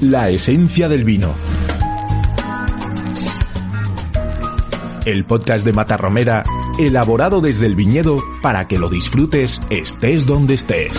La esencia del vino. El podcast de Matarromera, elaborado desde el viñedo para que lo disfrutes estés donde estés.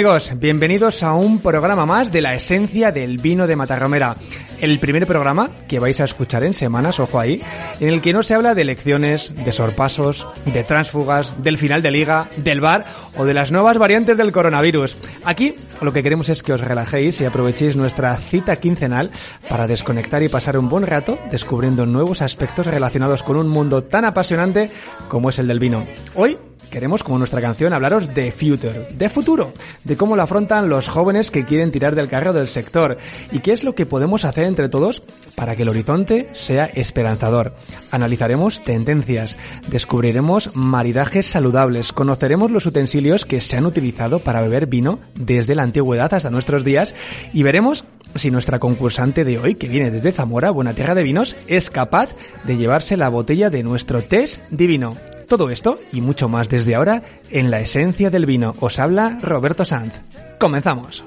Amigos, bienvenidos a un programa más de la esencia del vino de Matarromera. El primer programa que vais a escuchar en semanas, ojo ahí, en el que no se habla de elecciones, de sorpasos, de tránsfugas, del final de liga, del bar o de las nuevas variantes del coronavirus. Aquí lo que queremos es que os relajéis y aprovechéis nuestra cita quincenal para desconectar y pasar un buen rato descubriendo nuevos aspectos relacionados con un mundo tan apasionante como es el del vino. Hoy Queremos, como nuestra canción, hablaros de future, de futuro, de cómo lo afrontan los jóvenes que quieren tirar del carro del sector y qué es lo que podemos hacer entre todos para que el horizonte sea esperanzador. Analizaremos tendencias, descubriremos maridajes saludables, conoceremos los utensilios que se han utilizado para beber vino desde la antigüedad hasta nuestros días y veremos si nuestra concursante de hoy, que viene desde Zamora, buena tierra de vinos, es capaz de llevarse la botella de nuestro test divino. Todo esto y mucho más desde ahora en la esencia del vino. Os habla Roberto Sanz. Comenzamos.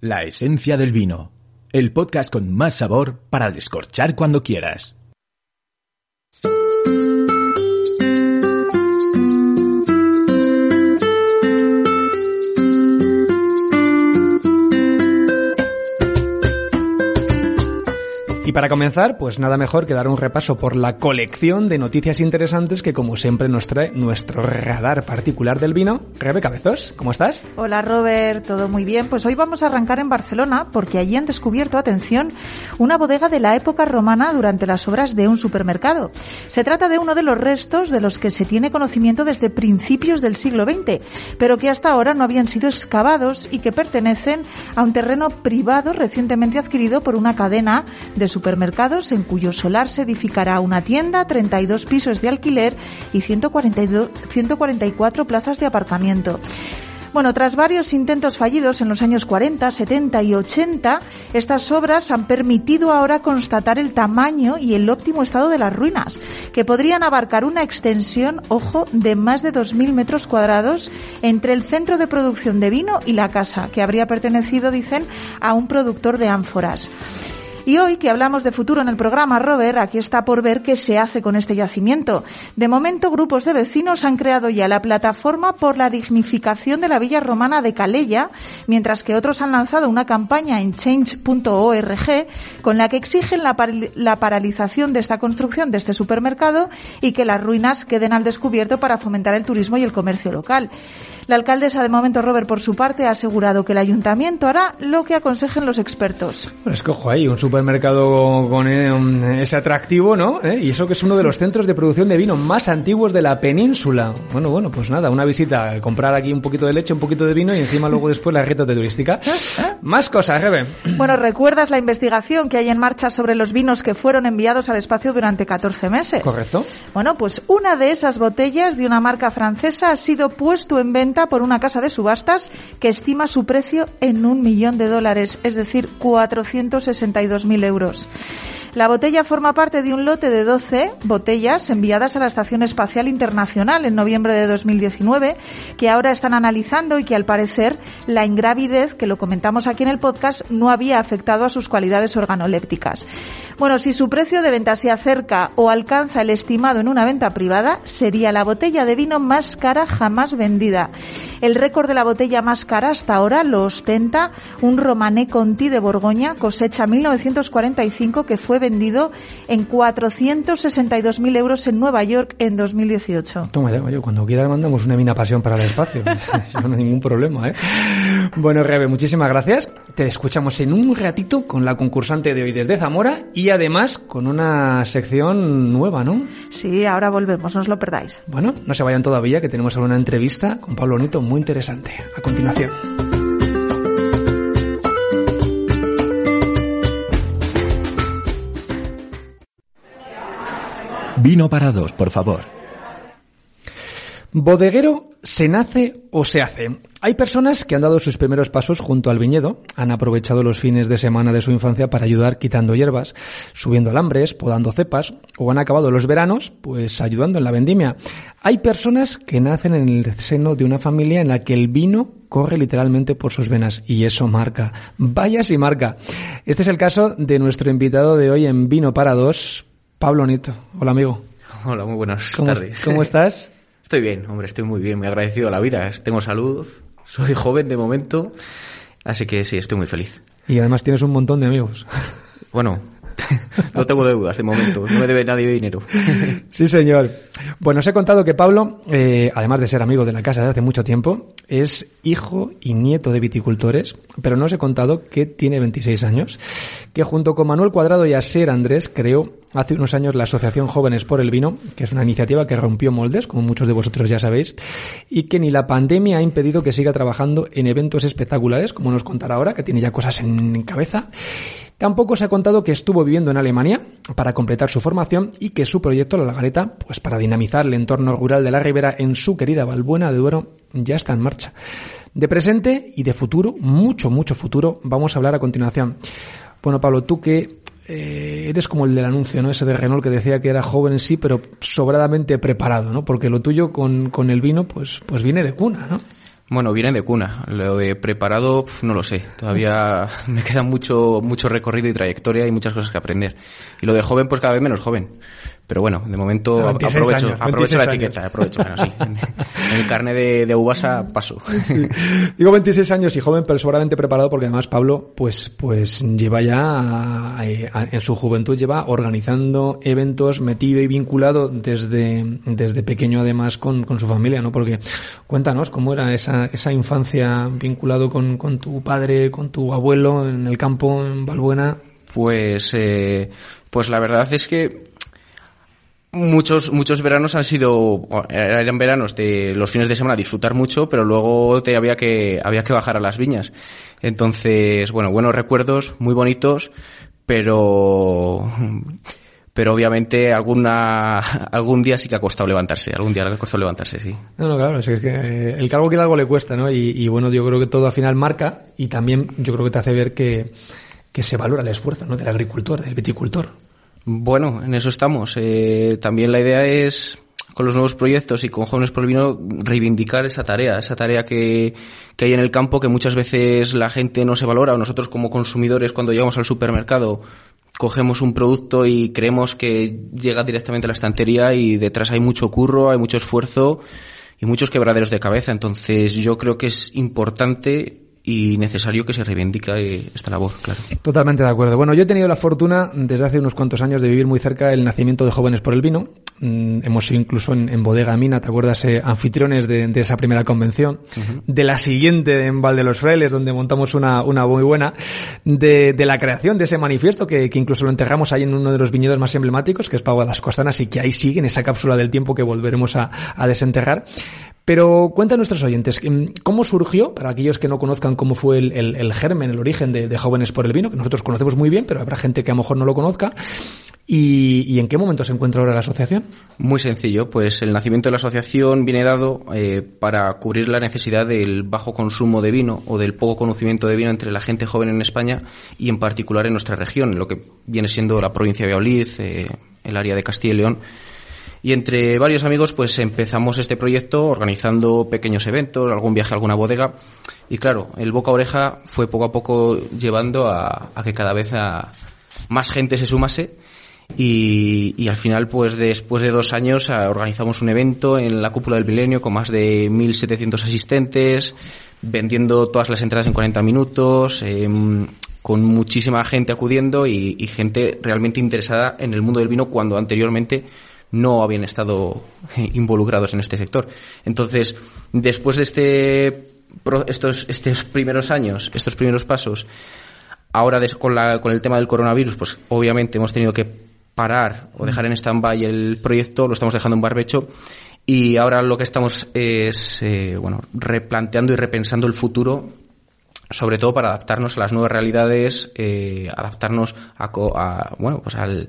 La esencia del vino. El podcast con más sabor para descorchar cuando quieras. Para comenzar, pues nada mejor que dar un repaso por la colección de noticias interesantes que como siempre nos trae nuestro radar particular del vino. Rebeca Bezos, ¿cómo estás? Hola Robert, todo muy bien. Pues hoy vamos a arrancar en Barcelona porque allí han descubierto, atención, una bodega de la época romana durante las obras de un supermercado. Se trata de uno de los restos de los que se tiene conocimiento desde principios del siglo XX, pero que hasta ahora no habían sido excavados y que pertenecen a un terreno privado recientemente adquirido por una cadena de supermercados en cuyo solar se edificará una tienda, 32 pisos de alquiler y 142 144 plazas de aparcamiento. Bueno, tras varios intentos fallidos en los años 40, 70 y 80, estas obras han permitido ahora constatar el tamaño y el óptimo estado de las ruinas, que podrían abarcar una extensión, ojo, de más de 2.000 metros cuadrados entre el centro de producción de vino y la casa, que habría pertenecido, dicen, a un productor de ánforas. Y hoy que hablamos de futuro en el programa, Robert, aquí está por ver qué se hace con este yacimiento. De momento, grupos de vecinos han creado ya la plataforma por la dignificación de la villa romana de Calella, mientras que otros han lanzado una campaña en change.org con la que exigen la, la paralización de esta construcción de este supermercado y que las ruinas queden al descubierto para fomentar el turismo y el comercio local. La alcaldesa de momento, Robert, por su parte, ha asegurado que el ayuntamiento hará lo que aconsejen los expertos. Bueno, es que ojo ahí, un supermercado con eh, ese atractivo, ¿no? ¿Eh? Y eso que es uno de los centros de producción de vino más antiguos de la península. Bueno, bueno, pues nada, una visita, comprar aquí un poquito de leche, un poquito de vino y encima luego después la reta de turística. Más cosas, Rebe. Bueno, ¿recuerdas la investigación que hay en marcha sobre los vinos que fueron enviados al espacio durante 14 meses? Correcto. Bueno, pues una de esas botellas de una marca francesa ha sido puesto en venta por una casa de subastas que estima su precio en un millón de dólares, es decir, 462.000 euros. La botella forma parte de un lote de 12 botellas enviadas a la Estación Espacial Internacional en noviembre de 2019, que ahora están analizando y que al parecer la ingravidez, que lo comentamos aquí en el podcast, no había afectado a sus cualidades organolépticas. Bueno, si su precio de venta se acerca o alcanza el estimado en una venta privada, sería la botella de vino más cara jamás vendida. El récord de la botella más cara hasta ahora lo ostenta un Romané Conti de Borgoña, cosecha 1945, que fue vendido en 462.000 euros en Nueva York en 2018. Toma ya, oye, cuando quieras mandamos una mina pasión para el espacio. No hay ningún problema, ¿eh? Bueno, Rebe, muchísimas gracias. Te escuchamos en un ratito con la concursante de hoy desde Zamora y además con una sección nueva, ¿no? Sí, ahora volvemos, no os lo perdáis. Bueno, no se vayan todavía, que tenemos ahora una entrevista con Pablo Nito muy interesante. A continuación. Vino para dos, por favor. Bodeguero se nace o se hace. Hay personas que han dado sus primeros pasos junto al viñedo, han aprovechado los fines de semana de su infancia para ayudar quitando hierbas, subiendo alambres, podando cepas, o han acabado los veranos pues ayudando en la vendimia. Hay personas que nacen en el seno de una familia en la que el vino corre literalmente por sus venas y eso marca. Vaya si marca. Este es el caso de nuestro invitado de hoy en Vino para dos, Pablo Nito. Hola amigo. Hola, muy buenas ¿Cómo, tardes. ¿Cómo estás? Estoy bien, hombre, estoy muy bien, muy agradecido a la vida. Tengo salud, soy joven de momento, así que sí, estoy muy feliz. Y además tienes un montón de amigos. Bueno, no tengo deudas de momento, no me debe nadie dinero. Sí, señor. Bueno, os he contado que Pablo, eh, además de ser amigo de la casa desde hace mucho tiempo, es hijo y nieto de viticultores, pero no os he contado que tiene 26 años, que junto con Manuel Cuadrado y Aser Andrés creó hace unos años la Asociación Jóvenes por el Vino, que es una iniciativa que rompió moldes, como muchos de vosotros ya sabéis, y que ni la pandemia ha impedido que siga trabajando en eventos espectaculares, como nos contará ahora, que tiene ya cosas en cabeza. Tampoco se ha contado que estuvo viviendo en Alemania para completar su formación y que su proyecto La Lagareta, pues para dinamizar el entorno rural de la Ribera en su querida Valbuena de Duero, ya está en marcha. De presente y de futuro, mucho, mucho futuro, vamos a hablar a continuación. Bueno, Pablo, tú que eh, eres como el del anuncio, ¿no? Ese de Renault que decía que era joven en sí, pero sobradamente preparado, ¿no? Porque lo tuyo con, con el vino, pues, pues viene de cuna, ¿no? Bueno, viene de cuna. Lo de preparado, no lo sé. Todavía me queda mucho, mucho recorrido y trayectoria y muchas cosas que aprender. Y lo de joven, pues cada vez menos joven. Pero bueno, de momento 26 aprovecho, años, aprovecho la 26 etiqueta, aprovecho. Bueno, sí. En el carnet de, de uvasa paso. Digo 26 años y joven, pero seguramente preparado porque además Pablo, pues, pues lleva ya, eh, a- en su juventud lleva organizando eventos, metido y vinculado desde, desde pequeño además con, con su familia, ¿no? Porque cuéntanos cómo era esa, esa infancia vinculado con, con tu padre, con tu abuelo en el campo, en Valbuena. Pues, eh, pues la verdad es que muchos, muchos veranos han sido, eran veranos de los fines de semana disfrutar mucho, pero luego te había que, había que bajar a las viñas. Entonces, bueno, buenos recuerdos, muy bonitos, pero, pero obviamente alguna, algún día sí que ha costado levantarse, algún día le ha costado levantarse, sí. No, no, claro, es que, que el cargo que algo le cuesta, ¿no? Y, y bueno, yo creo que todo al final marca y también yo creo que te hace ver que, que se valora el esfuerzo, ¿no? Del agricultor, del viticultor. Bueno, en eso estamos. Eh, también la idea es, con los nuevos proyectos y con Jóvenes por el Vino, reivindicar esa tarea, esa tarea que, que hay en el campo que muchas veces la gente no se valora o nosotros como consumidores cuando llegamos al supermercado cogemos un producto y creemos que llega directamente a la estantería y detrás hay mucho curro, hay mucho esfuerzo y muchos quebraderos de cabeza. Entonces yo creo que es importante y necesario que se reivindique esta labor, claro. Totalmente de acuerdo. Bueno, yo he tenido la fortuna desde hace unos cuantos años de vivir muy cerca el nacimiento de Jóvenes por el Vino. Mm, hemos sido incluso en, en Bodega Mina, ¿te acuerdas? Eh, anfitriones de, de esa primera convención. De la siguiente en Val de los Frailes, donde montamos una, una muy buena. De, de la creación de ese manifiesto, que, que incluso lo enterramos ahí en uno de los viñedos más emblemáticos, que es Pau de las Costanas, y que ahí sigue en esa cápsula del tiempo que volveremos a, a desenterrar. Pero cuenta a nuestros oyentes, mm, ¿cómo surgió, para aquellos que no conozcan cómo fue el, germen, el origen de, Jóvenes por el Vino, que nosotros conocemos muy bien, pero habrá gente que a lo mejor no lo conozca, y, en qué momento se encuentra ahora la asociación? Muy sencillo, pues el nacimiento de la asociación viene dado eh, para cubrir la necesidad del bajo consumo de vino o del poco conocimiento de vino entre la gente joven en España y en particular en nuestra región, lo que viene siendo la provincia de Valladolid, eh, el área de Castilla y León. Y entre varios amigos, pues empezamos este proyecto organizando pequeños eventos, algún viaje a alguna bodega. Y claro, el boca a oreja fue poco a poco llevando a, que cada vez más gente se sumase. Y, al final, pues después de dos años, ah, organizamos un evento en la cúpula del milenio con más de 1.700 asistentes, vendiendo todas las entradas en 40 minutos, em, con muchísima gente acudiendo y, gente realmente interesada en el mundo del vino cuando anteriormente no habían estado involucrados en este sector. Entonces, después de este, estos, estos primeros años, estos primeros pasos, ahora des- con, la- con el tema del coronavirus, pues obviamente hemos tenido que parar o dejar en stand-by el proyecto, lo estamos dejando en barbecho y ahora lo que estamos es, eh, bueno, replanteando y repensando el futuro sobre todo para adaptarnos a las nuevas realidades, eh, adaptarnos a, a, bueno, pues al,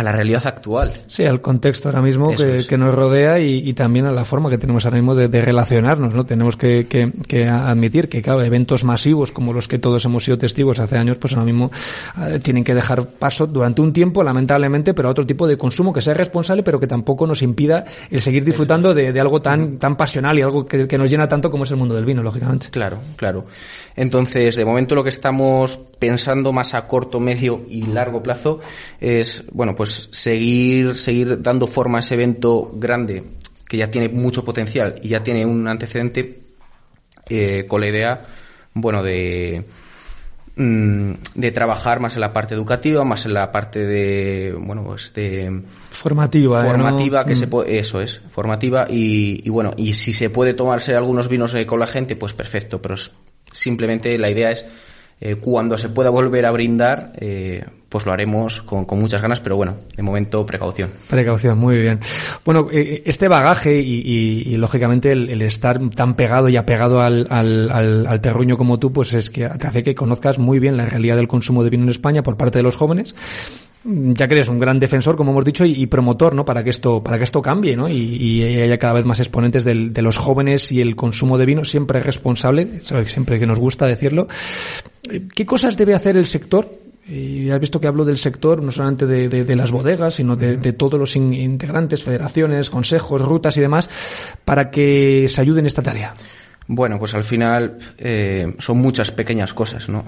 a la realidad actual. Sí, al contexto ahora mismo que, es. que nos rodea y, y también a la forma que tenemos ahora mismo de, de relacionarnos, ¿no? Tenemos que, que- que admitir que, claro, eventos masivos como los que todos hemos sido testigos hace años, pues ahora mismo eh, tienen que dejar paso durante un tiempo, lamentablemente, pero a otro tipo de consumo que sea responsable, pero que tampoco nos impida el seguir disfrutando de, de algo tan, tan pasional y algo que, que nos llena tanto como es el mundo del vino, lógicamente. Claro, claro. Entonces, de momento lo que estamos pensando más a corto, medio y largo plazo es, bueno, pues seguir, seguir dando forma a ese evento grande que ya tiene mucho potencial y ya tiene un antecedente eh, con la idea, bueno, de mm, de trabajar más en la parte educativa, más en la parte de, bueno, pues de Formativa. ¿eh? ¿no? formativa que Mm. se puede, eso es, formativa y, y bueno, y si se puede tomarse algunos vinos eh, con la gente, pues perfecto, pero simplemente la idea es eh, cuando se pueda volver a brindar, eh, pues lo haremos con, con muchas ganas, pero bueno, de momento precaución. Precaución, muy bien. Bueno, eh, este bagaje y, y- y, lógicamente el, el estar tan pegado y apegado al, al, al, al terruño como tú, pues es que te hace que conozcas muy bien la realidad del consumo de vino en España por parte de los jóvenes. Ya que eres un gran defensor, como hemos dicho, y, promotor, ¿no? Para que esto, para que esto cambie, ¿no? Y, haya cada vez más exponentes de los jóvenes y el consumo de vino siempre responsable, siempre que nos gusta decirlo. ¿Qué cosas debe hacer el sector y has visto que hablo del sector, no solamente de, las bodegas, sino de, todos los in- integrantes, federaciones, consejos, rutas y demás, para que se ayuden en esta tarea. Bueno, pues al final eh, son muchas pequeñas cosas, ¿no?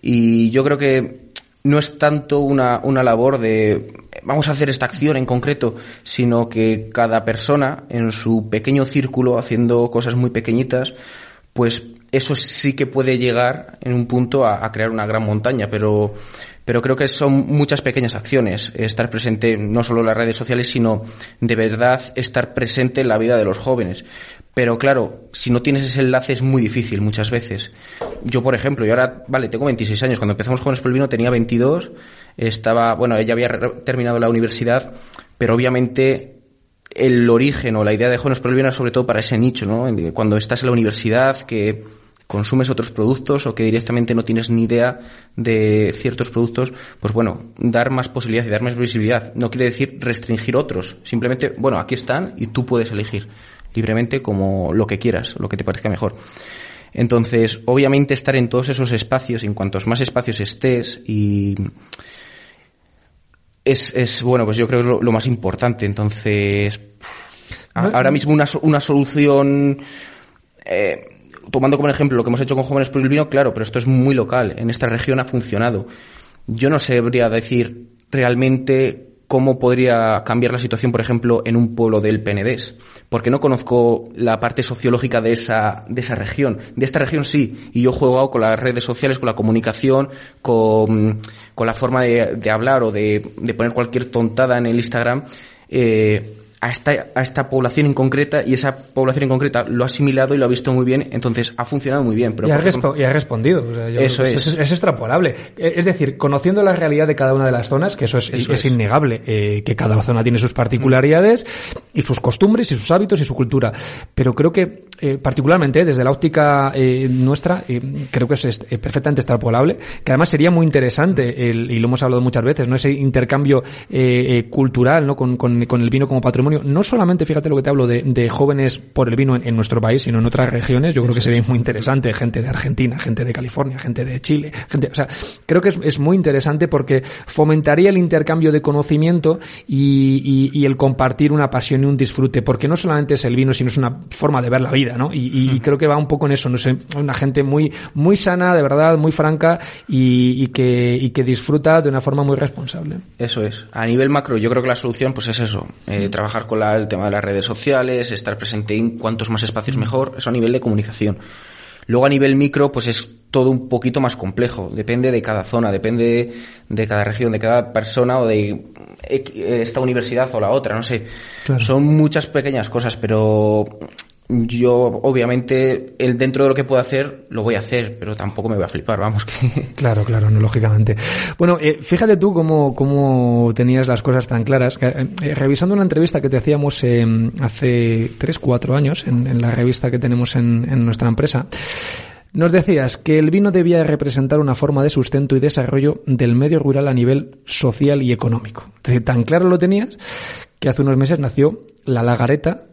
Y yo creo que no es tanto una, una labor de vamos a hacer esta acción en concreto, sino que cada persona en su pequeño círculo, haciendo cosas muy pequeñitas, pues eso sí que puede llegar en un punto a, crear una gran montaña, pero, pero creo que son muchas pequeñas acciones. Estar presente no solo en las redes sociales, sino de verdad estar presente en la vida de los jóvenes. Pero claro, si no tienes ese enlace es muy difícil muchas veces. Yo, por ejemplo, yo ahora, vale, tengo 26 años. Cuando empezamos Jóvenes por Vino tenía 22. Estaba, bueno, ella había terminado la universidad, pero obviamente el origen o la idea de Jóvenes por el Vino sobre todo para ese nicho, ¿no? Cuando estás en la universidad, que consumes otros productos o que directamente no tienes ni idea de ciertos productos, pues bueno, dar más posibilidad y dar más visibilidad. No quiere decir restringir otros. Simplemente, bueno, aquí están y tú puedes elegir libremente como lo que quieras, lo que te parezca mejor. Entonces, obviamente estar en todos esos espacios, en cuantos más espacios estés y es, es bueno, pues yo creo que es lo, lo más importante. Entonces, a- ahora mismo una, una solución, eh, tomando como ejemplo lo que hemos hecho con Jóvenes por el Vino, claro, pero esto es muy local. En esta región ha funcionado. Yo no sabría decir realmente cómo podría cambiar la situación, por ejemplo, en un pueblo del Penedés, porque no conozco la parte sociológica de esa, de esa región. De esta región sí, y yo he jugado con las redes sociales, con la comunicación, con, con la forma de, de hablar o de, de poner cualquier tontada en el Instagram. eh, a esta, a esta población en concreta y esa población en concreta lo ha asimilado y lo ha visto muy bien, entonces ha funcionado muy bien. Pero y, ha por ejemplo- respo- y ha respondido. O sea, yo Eso es. es. extrapolable. Eh, Es decir, conociendo la realidad de cada una de las zonas, que eso es, Eso es es. innegable, eh, que cada zona tiene sus particularidades y sus costumbres y sus hábitos y su cultura. Pero creo que, eh, particularmente desde la óptica eh, nuestra, creo que es est- eh, perfectamente extrapolable, que además sería muy interesante, el- y lo hemos hablado muchas veces, ¿no? ese intercambio cultural ¿no? Con, con- con el vino como patrimonio. No solamente, fíjate lo que te hablo de, de jóvenes por el vino en, en nuestro país, sino en otras regiones. Yo creo que sería muy interesante. Gente de Argentina, gente de California, gente de Chile, gente, o sea, creo que es, es muy interesante porque fomentaría el intercambio de conocimiento y, y- y el compartir una pasión y un disfrute, porque no solamente es el vino, sino es una forma de ver la vida. ¿no? Y, y creo que va un poco en eso, no sé, una gente muy, muy sana, de verdad, muy franca y, y que, y que disfruta de una forma muy responsable. Eso es. A nivel macro, yo creo que la solución pues es eso. Eh, trabajar con la- el tema de las redes sociales, estar presente en cuantos más espacios mejor. Eso a nivel de comunicación. Luego a nivel micro, pues es todo un poquito más complejo. Depende de cada zona, depende de cada región, de cada persona o de equ- esta universidad o la otra, no sé. Claro. Son muchas pequeñas cosas, pero yo obviamente el dentro de lo que puedo hacer lo voy a hacer, pero tampoco me voy a flipar, vamos Claro, claro, no, lógicamente. Bueno, eh, fíjate tú cómo, cómo tenías las cosas tan claras. eh, eh, revisando una entrevista que te hacíamos eh, hace tres, cuatro años en, en la revista que tenemos en, en nuestra empresa, nos decías que el vino debía representar una forma de sustento y desarrollo del medio rural a nivel social y económico. Es decir, tan claro lo tenías que hace unos meses nació La Lagareta,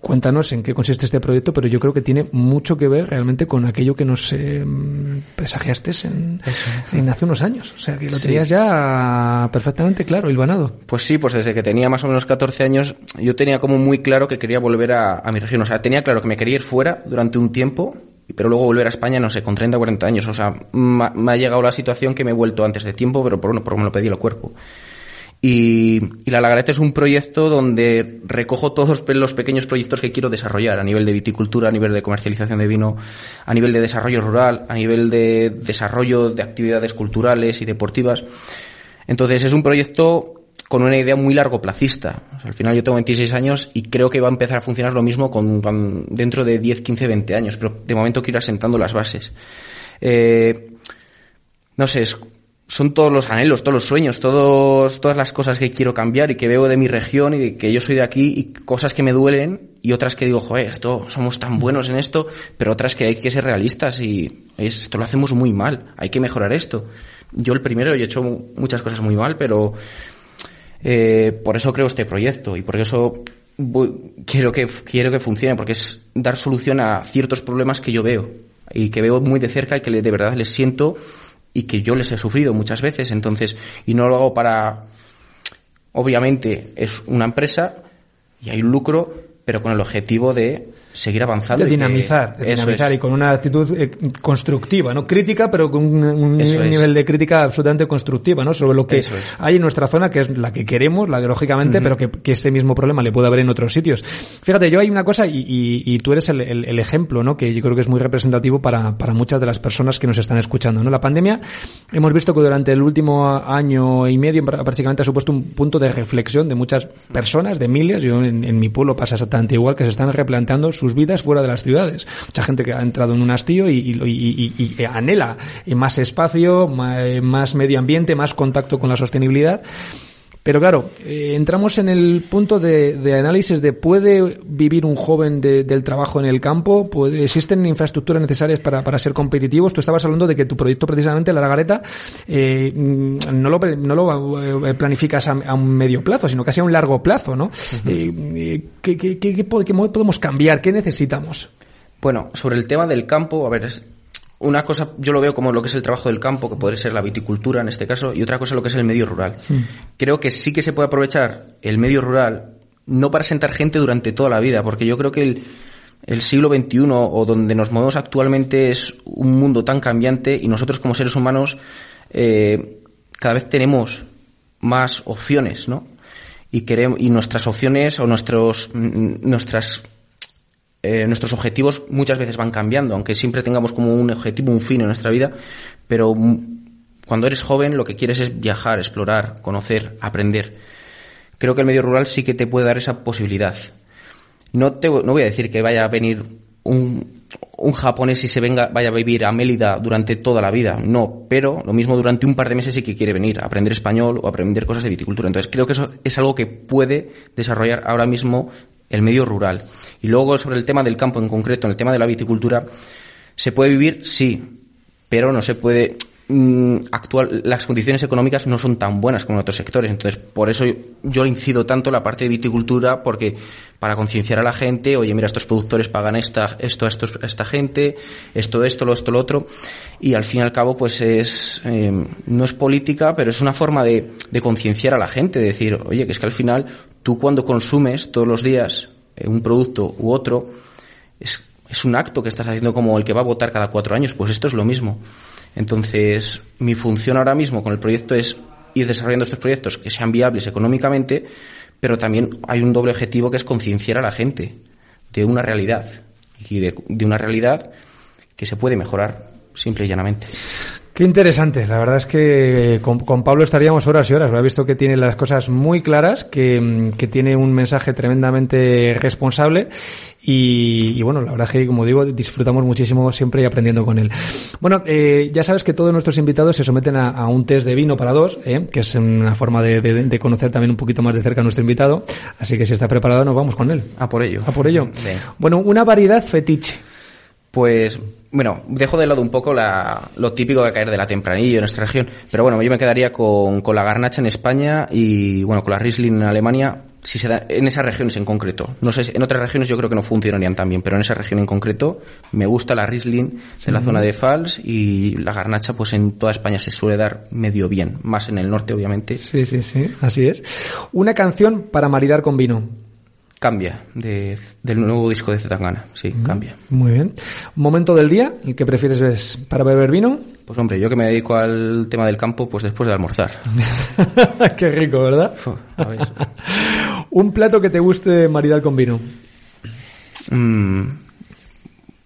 Cuéntanos en qué consiste este proyecto, pero yo creo que tiene mucho que ver realmente con aquello que nos eh, presagiaste en, en hace unos años. O sea, que lo Sí. tenías ya perfectamente claro, hilvanado. Pues sí, pues desde que tenía más o menos 14 años, yo tenía como muy claro que quería volver a, a mi región. O sea, tenía claro que me quería ir fuera durante un tiempo, pero luego volver a España, no sé, con 30 o 40 años. O sea, me ha llegado la situación que me he vuelto antes de tiempo, pero por, bueno, por me lo pedí el cuerpo. Y, La Lagareta es un proyecto donde recojo todos los pequeños proyectos que quiero desarrollar a nivel de viticultura, a nivel de comercialización de vino, a nivel de desarrollo rural, a nivel de desarrollo de actividades culturales y deportivas. Entonces es un proyecto con una idea muy largo sea, al final yo tengo 26 años y creo que va a empezar a funcionar lo mismo con- dentro de 10, 15, 20 años, pero de momento quiero ir asentando las bases. Eh, no sé, es- son todos los anhelos, todos los sueños, todos, todas las cosas que quiero cambiar y que veo de mi región y de que yo soy de aquí y cosas que me duelen y otras que digo, joder, esto, somos tan buenos en esto, pero otras que hay que ser realistas y es- esto lo hacemos muy mal, hay que mejorar esto. Yo el primero, yo he hecho muchas cosas muy mal, pero eh, por eso creo este proyecto y por eso quiero que quiero que funcione porque es dar solución a ciertos problemas que yo veo y que veo muy de cerca y que de verdad les siento y que yo les he sufrido muchas veces entonces y no lo hago para obviamente es una empresa y hay un lucro pero con el objetivo de seguir avanzando De y que- dinamizar, de dinamizar es. y con una actitud eh, constructiva, no crítica, pero con un, un Eso es. nivel de crítica absolutamente constructiva, ¿no? Sobre lo que es. hay en nuestra zona, que es la que queremos, la que lógicamente, pero que, que ese mismo problema le puede haber en otros sitios. Fíjate, yo hay una cosa, y, y- y tú eres el, el- el ejemplo, ¿no? Que yo creo que es muy representativo para, para muchas de las personas que nos están escuchando, ¿no? La pandemia, hemos visto que durante el último año y medio prácticamente ha supuesto un punto de reflexión de muchas personas, de miles, yo en, en mi pueblo pasa exactamente igual, que se están replanteando sus vidas fuera de las ciudades. Mucha gente que ha entrado en un hastío y, y- anhela más espacio, ma- más medio ambiente, más contacto con la sostenibilidad. Pero claro, eh, entramos en el punto de, de análisis de ¿puede vivir un joven de- del trabajo en el campo? ¿Puede- ¿Existen infraestructuras necesarias para, para ser competitivos? Tú estabas hablando de que tu proyecto precisamente, La Lagareta, eh, no lo, no lo eh, planificas a, a un medio plazo, sino casi a un largo plazo, ¿no? ¿qué, qué, qué- qué podemos cambiar? ¿Qué necesitamos? Bueno, sobre el tema del campo, a ver, es una cosa, yo lo veo como lo que es el trabajo del campo, que podría ser la viticultura en este caso, y otra cosa lo que es el medio rural. Creo que sí que se puede aprovechar el medio rural, no para sentar gente durante toda la vida, porque yo creo que el, el siglo XXI o donde nos movemos actualmente es un mundo tan cambiante y nosotros como seres humanos eh, cada vez tenemos más opciones, ¿no? Y queremos, y nuestras opciones o nuestros, mm, nuestras eh, nuestros objetivos muchas veces van cambiando, aunque siempre tengamos como un objetivo, un fin en nuestra vida, pero mm, cuando eres joven lo que quieres es viajar, explorar, conocer, aprender. Creo que el medio rural sí que te puede dar esa posibilidad. No, te, no voy a decir que vaya a venir un, un japonés y se venga, vaya a vivir a Mélida durante toda la vida, no, pero lo mismo durante un par de meses sí que quiere venir a aprender español o aprender cosas de viticultura. Entonces creo que eso es algo que puede desarrollar ahora mismo el medio rural. Y luego sobre el tema del campo en concreto, en el tema de la viticultura, ¿se puede vivir? Sí, pero no se puede actual las condiciones económicas no son tan buenas como en otros sectores. Entonces por eso yo, incido tanto la parte de viticultura porque para concienciar a la gente oye mira estos productores pagan esta esto a esta gente esto esto lo esto lo otro y al fin y al cabo pues es eh, no es política pero es una forma de, de concienciar a la gente de decir oye que es que al final tú cuando consumes todos los días eh, un producto u otro es, es un acto que estás haciendo como el que va a votar cada cuatro años, pues esto es lo mismo. Entonces, mi función ahora mismo con el proyecto es ir desarrollando estos proyectos que sean viables económicamente, pero también hay un doble objetivo que es concienciar a la gente de una realidad y de, una realidad que se puede mejorar, simple y llanamente. Qué interesante. La verdad es que con, con Pablo estaríamos horas y horas. Lo he visto que tiene las cosas muy claras, que, mm, que tiene un mensaje tremendamente responsable y, y bueno, la verdad es que, como digo, disfrutamos muchísimo siempre y aprendiendo con él. Bueno, eh, ya sabes que todos nuestros invitados se someten a, a un test de vino para dos, ¿eh? que es una forma de, de- de conocer también un poquito más de cerca a nuestro invitado. Así que si está preparado, nos vamos con él. A por ello. A por ello. Bueno, una variedad fetiche. Pues, bueno, dejo de lado un poco la- lo típico de caer de la tempranillo en nuestra región, pero bueno, yo me quedaría con, con la garnacha en España y, bueno, con la Riesling en Alemania, si se da, en esas regiones en concreto. No sé, en otras regiones yo creo que no funcionarían tan bien, pero en esa región en concreto me gusta la Riesling de la zona de Fals y la garnacha, pues en toda España se suele dar medio bien, más en el norte, obviamente. Sí, sí, sí, así es. Una canción para maridar con vino. Cambia de, del nuevo disco de Zetangana, sí, cambia. Muy bien. Momento del día, el que prefieres es para beber vino. Pues hombre, yo que me dedico al tema del campo, pues después de almorzar. Qué rico, ¿verdad? A ver. Un plato que te guste maridar con vino. Mm,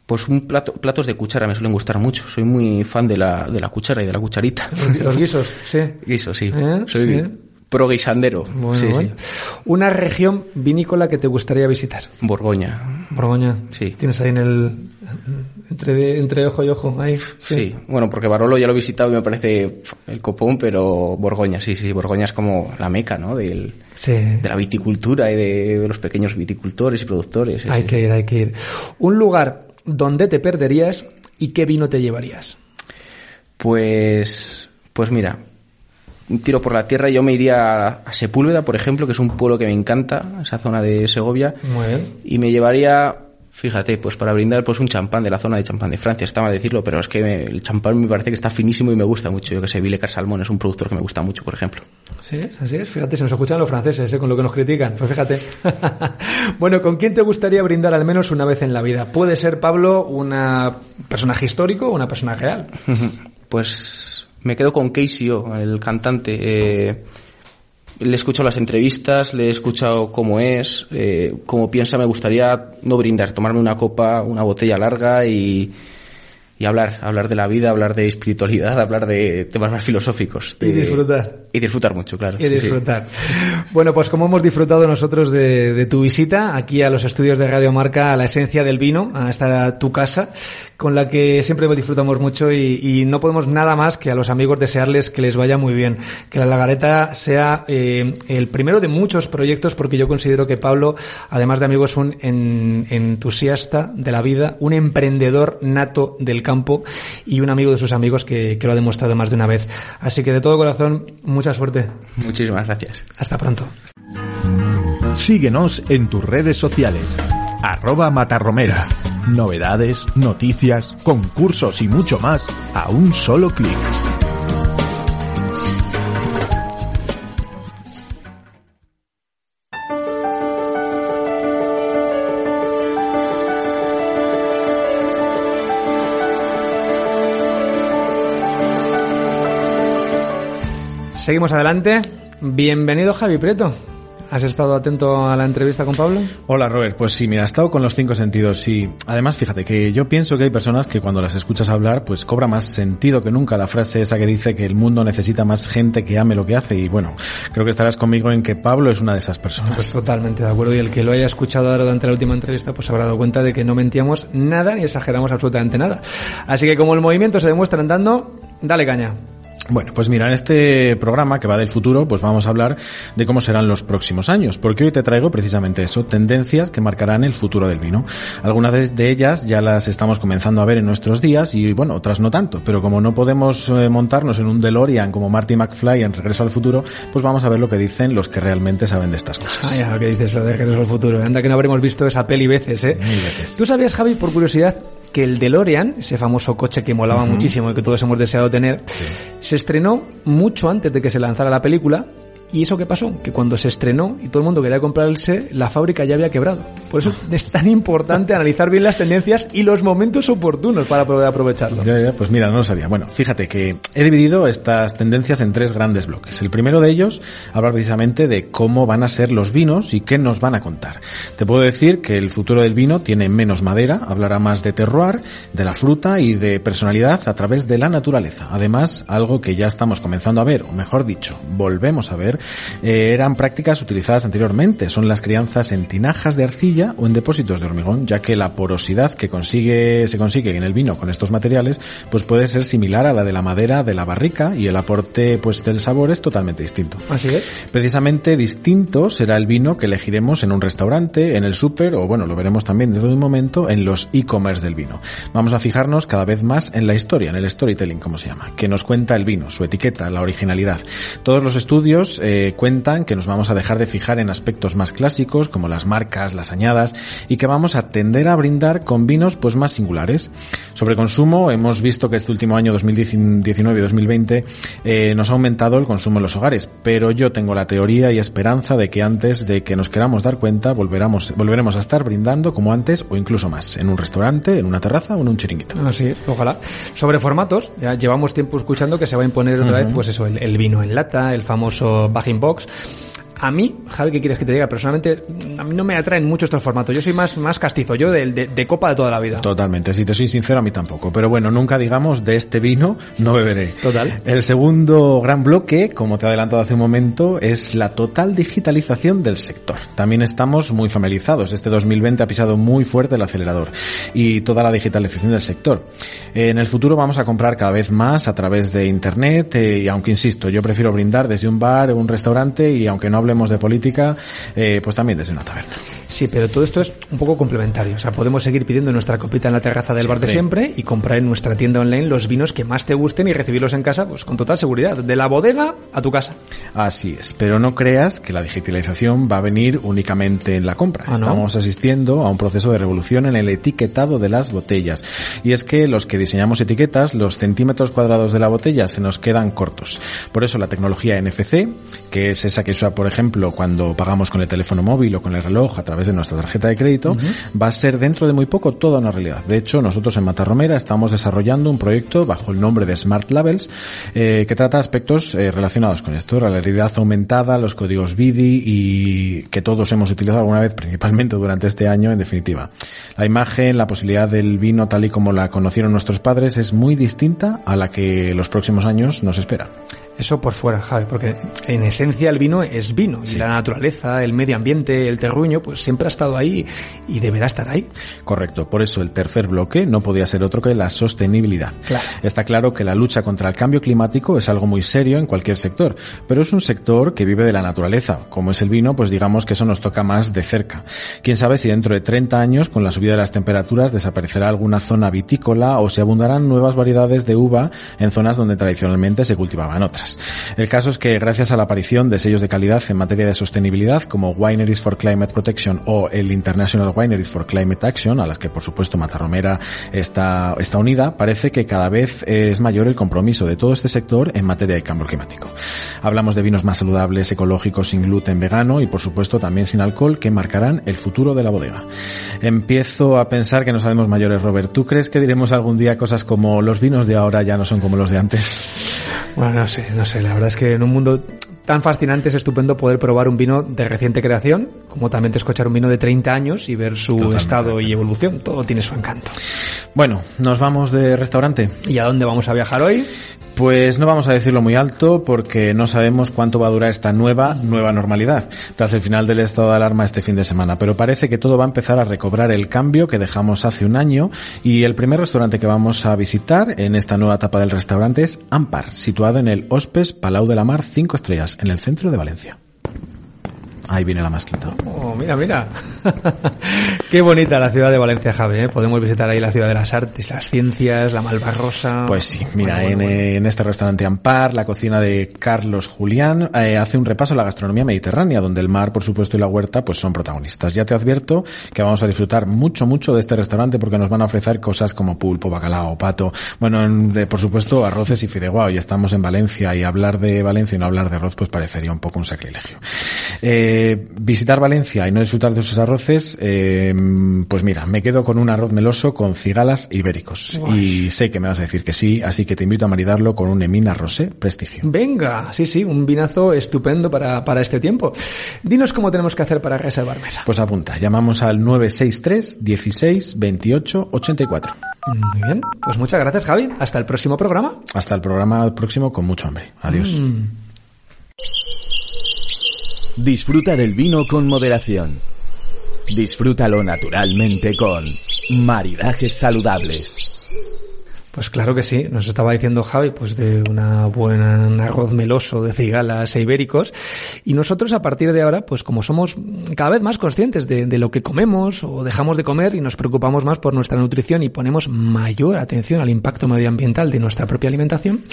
pues un plato, platos de cuchara me suelen gustar mucho. Soy muy fan de la, de la cuchara y de la cucharita. Los, guisos, sí. Guiso, sí. ¿Eh? Soy Sí. Pro guisandero. Bueno, sí, bueno. Una región vinícola que te gustaría visitar. Borgoña. Borgoña. Sí. Tienes ahí en el entre ojo y ojo, ahí. Sí. Bueno, porque Barolo ya lo he visitado y me parece el copón, pero Borgoña, sí, sí. Borgoña es como la meca, ¿no? Del, Sí. de la viticultura y de los pequeños viticultores y productores. sí, Hay sí. que ir, hay que ir. Un lugar donde te perderías y qué vino te llevarías. Pues, pues mira, un tiro por la tierra, yo me iría a- Sepúlveda, por ejemplo, que es un pueblo que me encanta, esa zona de Segovia, Muy bien. y me llevaría, fíjate, pues para brindar pues un champán de la zona de champán de Francia, está mal decirlo, pero es que me- el champán me parece que está finísimo y me gusta mucho. Yo que sé, Vilecar Salmón es un productor que me gusta mucho, por ejemplo. Sí, es, así es. Fíjate, se nos escuchan los franceses ¿eh? con lo que nos critican. Pues fíjate. bueno, ¿con quién te gustaría brindar al menos una vez en la vida? Puede ser, Pablo, una personaje histórico o una persona real. Pues me quedo con Casey O, el cantante. Eh, le he escuchado las entrevistas, le he escuchado cómo es, eh, cómo piensa. Me gustaría no brindar, tomarme una copa, una botella larga y, y hablar, hablar de la vida, hablar de espiritualidad, hablar de temas más filosóficos. Y disfrutar. Y disfrutar mucho, claro. Y sí, sí. disfrutar. Bueno, pues como hemos disfrutado nosotros de, de tu visita aquí a los estudios de Radio Marca, a la esencia del vino, a esta tu casa, con la que siempre disfrutamos mucho y, y no podemos nada más que a los amigos desearles que les vaya muy bien, que la Lagareta sea eh, el primero de muchos proyectos, porque yo considero que Pablo, además de amigo, es un en- entusiasta de la vida, un emprendedor nato del campo y un amigo de sus amigos que, que lo ha demostrado más de una vez. Así que de todo corazón, mucha suerte. Muchísimas gracias. Hasta pronto. Síguenos en tus redes sociales. Arroba Matarromera. Novedades, noticias, concursos y mucho más a un solo clic. Seguimos adelante. Bienvenido Javi Prieto. ¿Has estado atento a la entrevista con Pablo? Hola Robert, pues sí, mira, he estado con los cinco sentidos y además fíjate que yo pienso que hay personas que cuando las escuchas hablar pues cobra más sentido que nunca la frase esa que dice que el mundo necesita más gente que ame lo que hace y bueno, creo que estarás conmigo en que Pablo es una de esas personas. Pues totalmente de acuerdo. Y el que lo haya escuchado ahora durante la última entrevista, pues se habrá dado cuenta de que no mentíamos nada ni exageramos absolutamente nada. Así que como el movimiento se demuestra andando, dale caña. Bueno, pues mira, en este programa que va del futuro, pues vamos a hablar de cómo serán los próximos años, porque hoy te traigo precisamente eso, tendencias que marcarán el futuro del vino. Algunas de- ellas ya las estamos comenzando a ver en nuestros días y bueno, otras no tanto, pero como no podemos eh, montarnos en un DeLorean como Marty McFly en Regreso al Futuro, pues vamos a ver lo que dicen los que realmente saben de estas cosas. Ay, lo que dices, lo de Regreso al futuro. Anda que no habremos visto esa peli veces, ¿eh? Mil veces. ¿Tú sabías, Javi, por curiosidad, que el DeLorean, ese famoso coche que molaba muchísimo y que todos hemos deseado tener, se estrenó mucho antes de que se lanzara la película ¿Y eso qué pasó? Que cuando se estrenó y todo el mundo quería comprarse, la fábrica ya había quebrado. Por eso es tan importante analizar bien las tendencias y los momentos oportunos para poder aprovecharlo. Ya, ya, pues mira, no lo sabía. Bueno, fíjate que he dividido estas tendencias en tres grandes bloques. El primero de ellos habla precisamente de cómo van a ser los vinos y qué nos van a contar. Te puedo decir que el futuro del vino tiene menos madera, hablará más de terroir, de la fruta y de personalidad a través de la naturaleza. Además, algo que ya estamos comenzando a ver, o mejor dicho, volvemos a ver, eh, eran prácticas utilizadas anteriormente. Son las crianzas en tinajas de arcilla o en depósitos de hormigón, ya que la porosidad que consigue, se consigue en el vino con estos materiales, pues puede ser similar a la de la madera de la barrica y el aporte pues del sabor es totalmente distinto. Así es. Precisamente distinto será el vino que elegiremos en un restaurante, en el súper o bueno, lo veremos también dentro de un momento en los e-commerce del vino. Vamos a fijarnos cada vez más en la historia, en el storytelling, como se llama, que nos cuenta el vino, su etiqueta, la originalidad. Todos los estudios eh, cuentan que nos vamos a dejar de fijar en aspectos más clásicos como las marcas, las añadas y que vamos a tender a brindar con vinos pues más singulares. Sobre consumo hemos visto que este último año 2019 y 2020 eh, nos ha aumentado el consumo en los hogares, pero yo tengo la teoría y esperanza de que antes de que nos queramos dar cuenta volveremos, volveremos a estar brindando como antes o incluso más, en un restaurante, en una terraza o en un chiringuito. Así es, ojalá. Sobre formatos, ya llevamos tiempo escuchando que se va a imponer otra vez, pues eso, el, el vino en lata, el famoso bag box. A mí, Javi, ¿qué quieres que te diga? Personalmente, a mí no me atraen mucho estos formatos. Yo soy más, más castizo, yo de, de, de copa de toda la vida. Totalmente, si te soy sincero, a mí tampoco. Pero bueno, nunca digamos de este vino no beberé. Total. El segundo gran bloque, como te he adelantado hace un momento, es la total digitalización del sector. También estamos muy familiarizados. Este 2020 ha pisado muy fuerte el acelerador y toda la digitalización del sector. En el futuro vamos a comprar cada vez más a través de Internet eh, y aunque insisto, yo prefiero brindar desde un bar o un restaurante y aunque no hablemos de política, eh, pues también desde una taberna. Sí, pero todo esto es un poco complementario. O sea, podemos seguir pidiendo nuestra copita en la terraza del bar de siempre y comprar en nuestra tienda online los vinos que más te gusten y recibirlos en casa, pues con total seguridad. De la bodega a tu casa. Así es, pero no creas que la digitalización va a venir únicamente en la compra. ¿Ah, no? Estamos asistiendo a un proceso de revolución en el etiquetado de las botellas. Y es que los que diseñamos etiquetas, los centímetros cuadrados de la botella se nos quedan cortos. Por eso la tecnología NFC, que es esa que usa, por ejemplo, cuando pagamos con el teléfono móvil o con el reloj a través de nuestra tarjeta de crédito, va a ser dentro de muy poco toda una realidad. De hecho, nosotros en Matarromera estamos desarrollando un proyecto bajo el nombre de Smart Labels eh, que trata aspectos eh, relacionados con esto, la realidad aumentada, los códigos BIDI y que todos hemos utilizado alguna vez, principalmente durante este año, en definitiva. La imagen, la posibilidad del vino tal y como la conocieron nuestros padres es muy distinta a la que los próximos años nos esperan. Eso por fuera, Javi, porque en esencia el vino es vino y la naturaleza, el medio ambiente, el terruño, pues siempre ha estado ahí y deberá estar ahí. Correcto, por eso el tercer bloque no podía ser otro que la sostenibilidad. Claro. Está claro que la lucha contra el cambio climático es algo muy serio en cualquier sector, pero es un sector que vive de la naturaleza. Como es el vino, pues digamos que eso nos toca más de cerca. Quién sabe si dentro de 30 años, con la subida de las temperaturas, desaparecerá alguna zona vitícola o se abundarán nuevas variedades de uva en zonas donde tradicionalmente se cultivaban otras. El caso es que gracias a la aparición de sellos de calidad en materia de sostenibilidad como Wineries for Climate Protection o el International Wineries for Climate Action, a las que por supuesto Matarromera está, está unida, parece que cada vez es mayor el compromiso de todo este sector en materia de cambio climático. Hablamos de vinos más saludables, ecológicos, sin gluten, vegano y por supuesto también sin alcohol que marcarán el futuro de la bodega. Empiezo a pensar que nos sabemos mayores, Robert. ¿Tú crees que diremos algún día cosas como los vinos de ahora ya no son como los de antes? Bueno, no sé, no sé, la verdad es que en un mundo tan fascinante es estupendo poder probar un vino de reciente creación, como también escuchar un vino de 30 años y ver su Totalmente estado y evolución. Todo tiene su encanto. Bueno, nos vamos de restaurante. ¿Y a dónde vamos a viajar hoy? Pues no vamos a decirlo muy alto porque no sabemos cuánto va a durar esta nueva, nueva normalidad tras el final del estado de alarma este fin de semana, pero parece que todo va a empezar a recobrar el cambio que dejamos hace un año y el primer restaurante que vamos a visitar en esta nueva etapa del restaurante es Ampar, situado en el Hospes Palau de la Mar 5 estrellas, en el centro de Valencia. Ahí viene la masquita. Oh, mira, mira. Qué bonita la ciudad de Valencia, Javi. ¿eh? Podemos visitar ahí la ciudad de las artes, las ciencias, la Malvarrosa. Pues sí, mira, Bueno, bueno, en, bueno. en este restaurante Ampar, la cocina de Carlos Julián eh, hace un repaso a la gastronomía mediterránea, donde el mar, por supuesto, y la huerta pues son protagonistas. Ya te advierto que vamos a disfrutar mucho, mucho de este restaurante porque nos van a ofrecer cosas como pulpo, bacalao, pato, bueno, en- de- por supuesto, arroces y fideuá. Y estamos en Valencia y hablar de Valencia y no hablar de arroz pues parecería un poco un sacrilegio. Eh, visitar Valencia y no disfrutar de sus arroces, eh, pues mira, me quedo con un arroz meloso con cigalas ibéricos. Y sé que me vas a decir que sí, así que te invito a maridarlo con un Emina Rosé Prestigio. Venga, sí, sí, un vinazo estupendo para, para este tiempo. Dinos cómo tenemos que hacer para reservar mesa. Pues apunta, llamamos al 963 16 28 84. Muy bien, pues muchas gracias, Javi. Hasta el próximo programa. Hasta el programa próximo con mucho hambre. Adiós. Disfruta del vino con moderación. Disfrútalo naturalmente con maridajes saludables. Pues claro que sí, nos estaba diciendo Javi, pues de una buena arroz meloso de cigalas e ibéricos. Y nosotros a partir de ahora, pues como somos cada vez más conscientes de lo que comemos o dejamos de comer y nos preocupamos más por nuestra nutrición y ponemos mayor atención al impacto medioambiental de nuestra propia alimentación,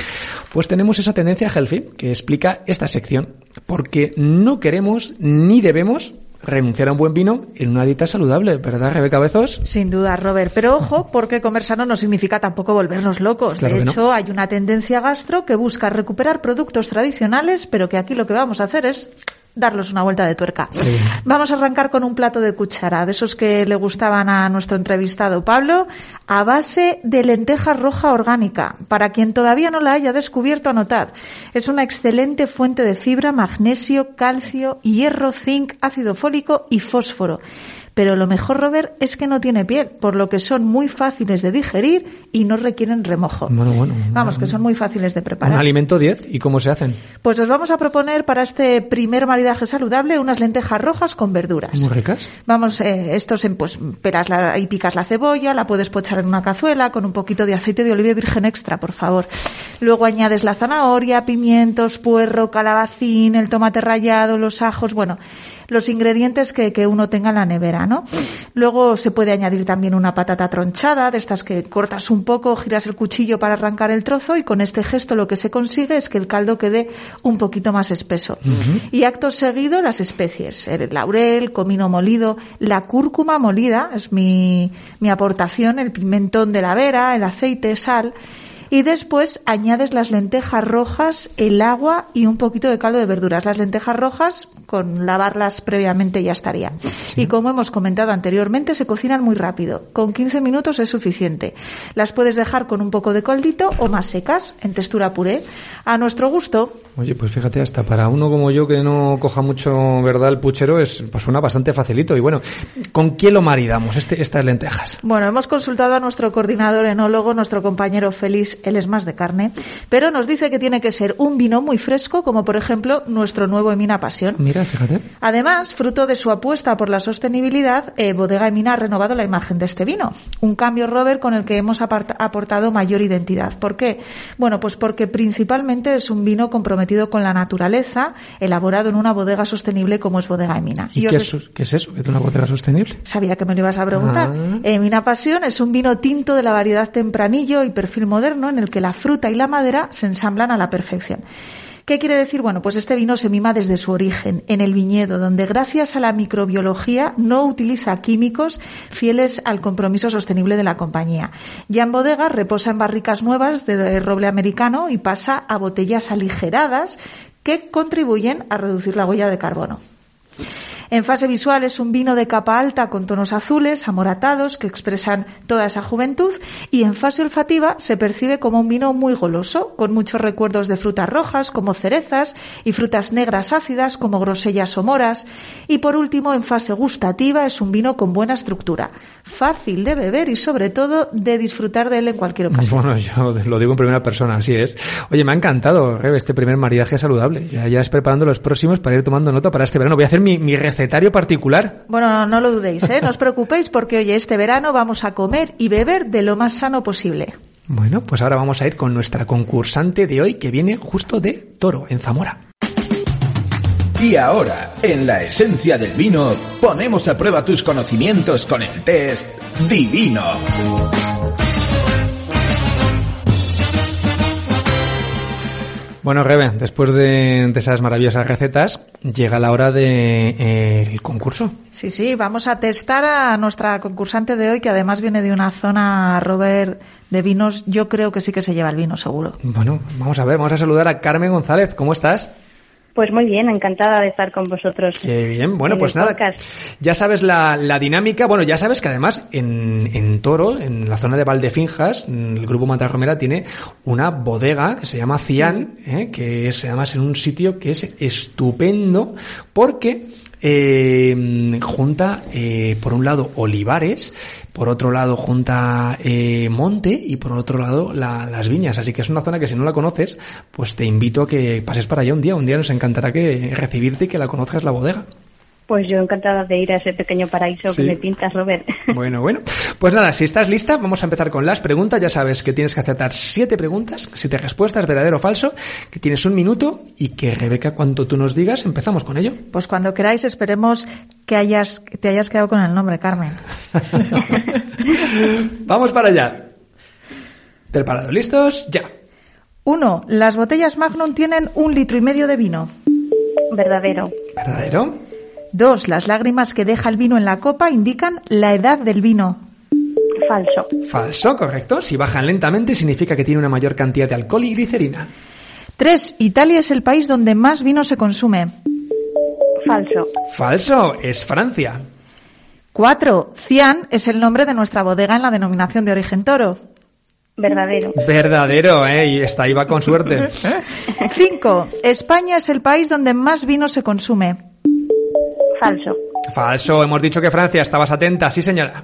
pues tenemos esa tendencia healthy que explica esta sección. Porque no queremos ni debemos renunciar a un buen vino en una dieta saludable, ¿verdad, Rebeca Bezos? Sin duda, Robert. Pero ojo, porque comer sano no significa tampoco volvernos locos. Claro de no. hecho, hay una tendencia gastro que busca recuperar productos tradicionales, pero que aquí lo que vamos a hacer es darlos una vuelta de tuerca. Sí. Vamos a arrancar con un plato de cuchara, de esos que le gustaban a nuestro entrevistado Pablo, a base de lenteja roja orgánica. Para quien todavía no la haya descubierto, anotad. Es una excelente fuente de fibra, magnesio, calcio, hierro, zinc, ácido fólico y fósforo. Pero lo mejor, Robert, es que no tiene piel, por lo que son muy fáciles de digerir y no requieren remojo. Bueno, bueno. Vamos, que son muy fáciles de Un preparar. alimento 10, ¿y cómo se hacen? Pues os vamos a proponer para este primer maridaje saludable unas lentejas rojas con verduras. Muy ricas. Vamos, eh, estos en, pues pelas la, y picas la cebolla, la puedes pochar en una cazuela con un poquito de aceite de oliva virgen extra, por favor. Luego añades la zanahoria, pimientos, puerro, calabacín, el tomate rallado, los ajos, bueno, los ingredientes que, que uno tenga en la nevera, ¿no? Luego se puede añadir también una patata tronchada, de estas que cortas un poco, giras el cuchillo para arrancar el trozo y con este gesto lo que se consigue es que el caldo quede un poquito más espeso. Y acto seguido las especies, el laurel, comino molido, la cúrcuma molida, es mi, mi aportación, el pimentón de la vera, el aceite, sal. Y después añades las lentejas rojas, el agua y un poquito de caldo de verduras. Las lentejas rojas, con lavarlas previamente ya estaría. Y como hemos comentado anteriormente, se cocinan muy rápido. Con 15 minutos es suficiente. Las puedes dejar con un poco de coldito o más secas, en textura puré. A nuestro gusto, Oye, pues fíjate, hasta para uno como yo que no coja mucho, ¿verdad? El puchero es, pues suena bastante facilito. Y bueno, ¿con quién lo maridamos este, estas lentejas? Bueno, hemos consultado a nuestro coordinador enólogo, nuestro compañero Félix, él es más de carne, pero nos dice que tiene que ser un vino muy fresco, como por ejemplo nuestro nuevo Emina Pasión. Mira, fíjate. Además, fruto de su apuesta por la sostenibilidad, eh, Bodega Emina ha renovado la imagen de este vino. Un cambio, Robert, con el que hemos aportado mayor identidad. ¿Por qué? Bueno, pues porque principalmente es un vino comprometido con la naturaleza, elaborado en una bodega sostenible como es Bodega Emina. ¿Y os qué es- qué es eso? ¿Es una bodega sostenible? Sabía que me lo ibas a preguntar. Ah. Eh, Mina Pasión es un vino tinto de la variedad tempranillo y perfil moderno en el que la fruta y la madera se ensamblan a la perfección. ¿Qué quiere decir? Bueno, pues este vino se mima desde su origen, en el viñedo, donde gracias a la microbiología no utiliza químicos fieles al compromiso sostenible de la compañía. Ya en bodega reposa en barricas nuevas de roble americano y pasa a botellas aligeradas que contribuyen a reducir la huella de carbono. En fase visual es un vino de capa alta con tonos azules, amoratados, que expresan toda esa juventud, y en fase olfativa se percibe como un vino muy goloso, con muchos recuerdos de frutas rojas como cerezas y frutas negras ácidas como grosellas o moras. Y por último, en fase gustativa es un vino con buena estructura, fácil de beber y sobre todo de disfrutar de él en cualquier ocasión. Bueno, yo lo digo en primera persona, así es. Oye, me ha encantado, este primer maridaje saludable. Ya, ya es preparando los próximos para ir tomando nota para este verano. Voy a hacer mi, mi recetario particular. Bueno, no, no lo dudéis, ¿eh? no os preocupéis porque hoy este verano vamos a comer y beber de lo más sano posible. Bueno, pues ahora vamos a ir con nuestra concursante de hoy que viene justo de Toro, en Zamora. Y ahora, en la esencia del vino, ponemos a prueba tus conocimientos con el test Divino. Bueno, Rebe, después de, de esas maravillosas recetas, llega la hora del de, eh, concurso. Sí, sí, vamos a testar a nuestra concursante de hoy, que además viene de una zona, Robert, de vinos. Yo creo que sí que se lleva el vino, seguro. Bueno, vamos a ver, vamos a saludar a Carmen González. ¿Cómo estás? Pues muy bien, encantada de estar con vosotros. Qué bien, bueno, en pues nada, podcast. ya sabes la, la dinámica, bueno, ya sabes que además en, en Toro, en la zona de Valdefinjas, el grupo Matarromera tiene una bodega que se llama Cian, ¿eh? que es además en un sitio que es estupendo porque eh, junta, eh, por un lado, olivares, por otro lado, junta eh, monte y por otro lado, la- las viñas. Así que es una zona que si no la conoces, pues te invito a que pases para allá un día. Un día nos encantará que recibirte y que la conozcas la bodega. Pues yo encantada de ir a ese pequeño paraíso Sí. que me pintas, Robert. Bueno, bueno. Pues nada, si estás lista, vamos a empezar con las preguntas. Ya sabes que tienes que acertar siete preguntas, siete respuestas, verdadero o falso, que tienes un minuto y que Rebeca, cuanto tú nos digas, empezamos con ello. Pues cuando queráis, esperemos que hayas, que te hayas quedado con el nombre, Carmen. Vamos para allá. ¿Preparados? ¿Listos? Ya. Uno, las botellas Magnum tienen un litro y medio de vino. Verdadero. ¿Verdadero? Dos, las lágrimas que deja el vino en la copa indican la edad del vino. Falso. Falso, correcto. Si bajan lentamente significa que tiene una mayor cantidad de alcohol y glicerina. Tres, Italia es el país donde más vino se consume. Falso. Falso, es Francia. Cuatro, Cian es el nombre de nuestra bodega en la denominación de origen toro. Verdadero. Verdadero, ¿eh? Y esta iba con suerte. Cinco, España es el país donde más vino se consume. Falso. Falso, hemos dicho que Francia, estabas atenta, sí señora.